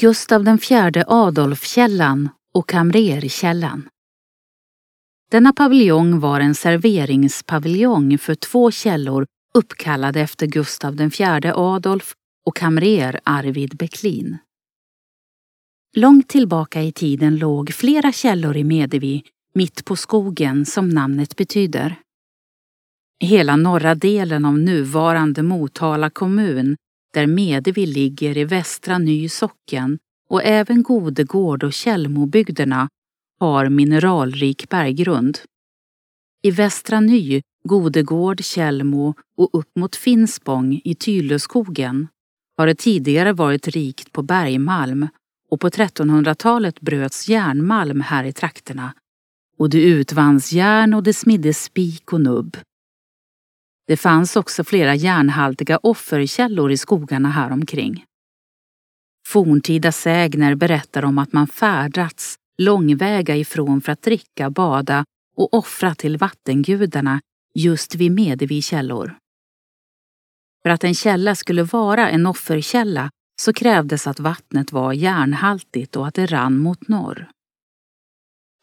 Gustav IV Adolfkällan och Kamrerkällan. Denna paviljong var en serveringspaviljong för två källor uppkallade efter Gustav IV Adolf och kamrer Arvid Bäcklin. Långt tillbaka i tiden låg flera källor i Medevi, mitt på skogen som namnet betyder. Hela norra delen av nuvarande Motala kommun, där Medevi ligger i västra Ny socken och även Godegård och Källmobygderna har mineralrik berggrund. I västra Ny, Godegård, Källmo och upp mot Finspång i Tylöskogen har det tidigare varit rikt på bergmalm och på 1300-talet bröts järnmalm här i trakterna och det utvanns järn och det smiddes spik och nubb. Det fanns också flera järnhaltiga offerkällor i skogarna häromkring. Forntida sägner berättar om att man färdats långväga ifrån för att dricka, bada och offra till vattengudarna just vid Medevi källor. För att en källa skulle vara en offerkälla så krävdes att vattnet var järnhaltigt och att det rann mot norr.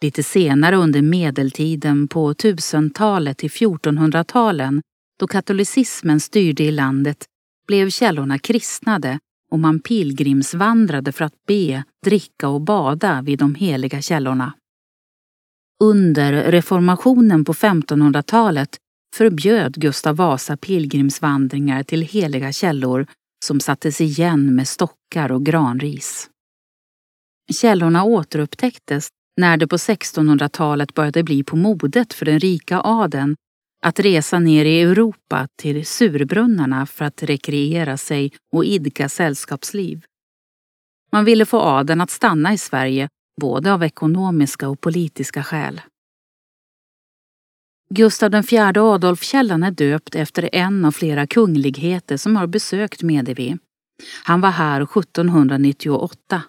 Lite senare under medeltiden på 1000-talet till 1400-talen då katolicismen styrde i landet blev källorna kristnade och man pilgrimsvandrade för att be, dricka och bada vid de heliga källorna. Under reformationen på 1500-talet förbjöd Gustav Vasa pilgrimsvandringar till heliga källor som sattes igen med stockar och granris. Källorna återupptäcktes när det på 1600-talet började bli på modet för den rika adeln att resa ner i Europa till surbrunnarna för att rekreera sig och idka sällskapsliv. Man ville få adeln att stanna i Sverige både av ekonomiska och politiska skäl. Gustav IV Adolfkällan är döpt efter en av flera kungligheter som har besökt Medevi. Han var här 1798.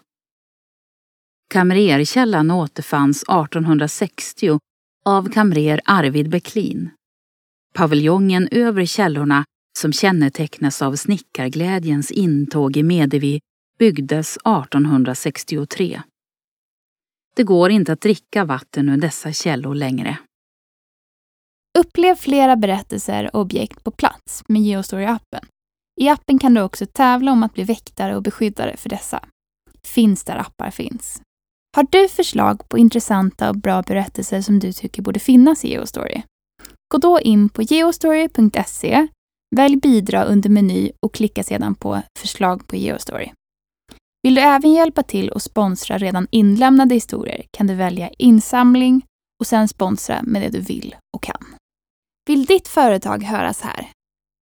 Kamrerkällan återfanns 1860 av kamrer Arvid Bäcklin. Paviljongen över källorna, som kännetecknas av snickarglädjens intåg i Medevi, byggdes 1863. Det går inte att dricka vatten ur dessa källor längre. Upplev flera berättelser och objekt på plats med Geostory-appen. I appen kan du också tävla om att bli väktare och beskyddare för dessa. Finns där appar finns. Har du förslag på intressanta och bra berättelser som du tycker borde finnas i Geostory? Gå då in på geostory.se, välj bidra under meny och klicka sedan på förslag på Geostory. Vill du även hjälpa till och sponsra redan inlämnade historier kan du välja insamling och sen sponsra med det du vill och kan. Vill ditt företag höras här?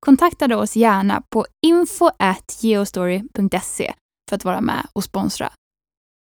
Kontakta då oss gärna på info.geostory.se för att vara med och sponsra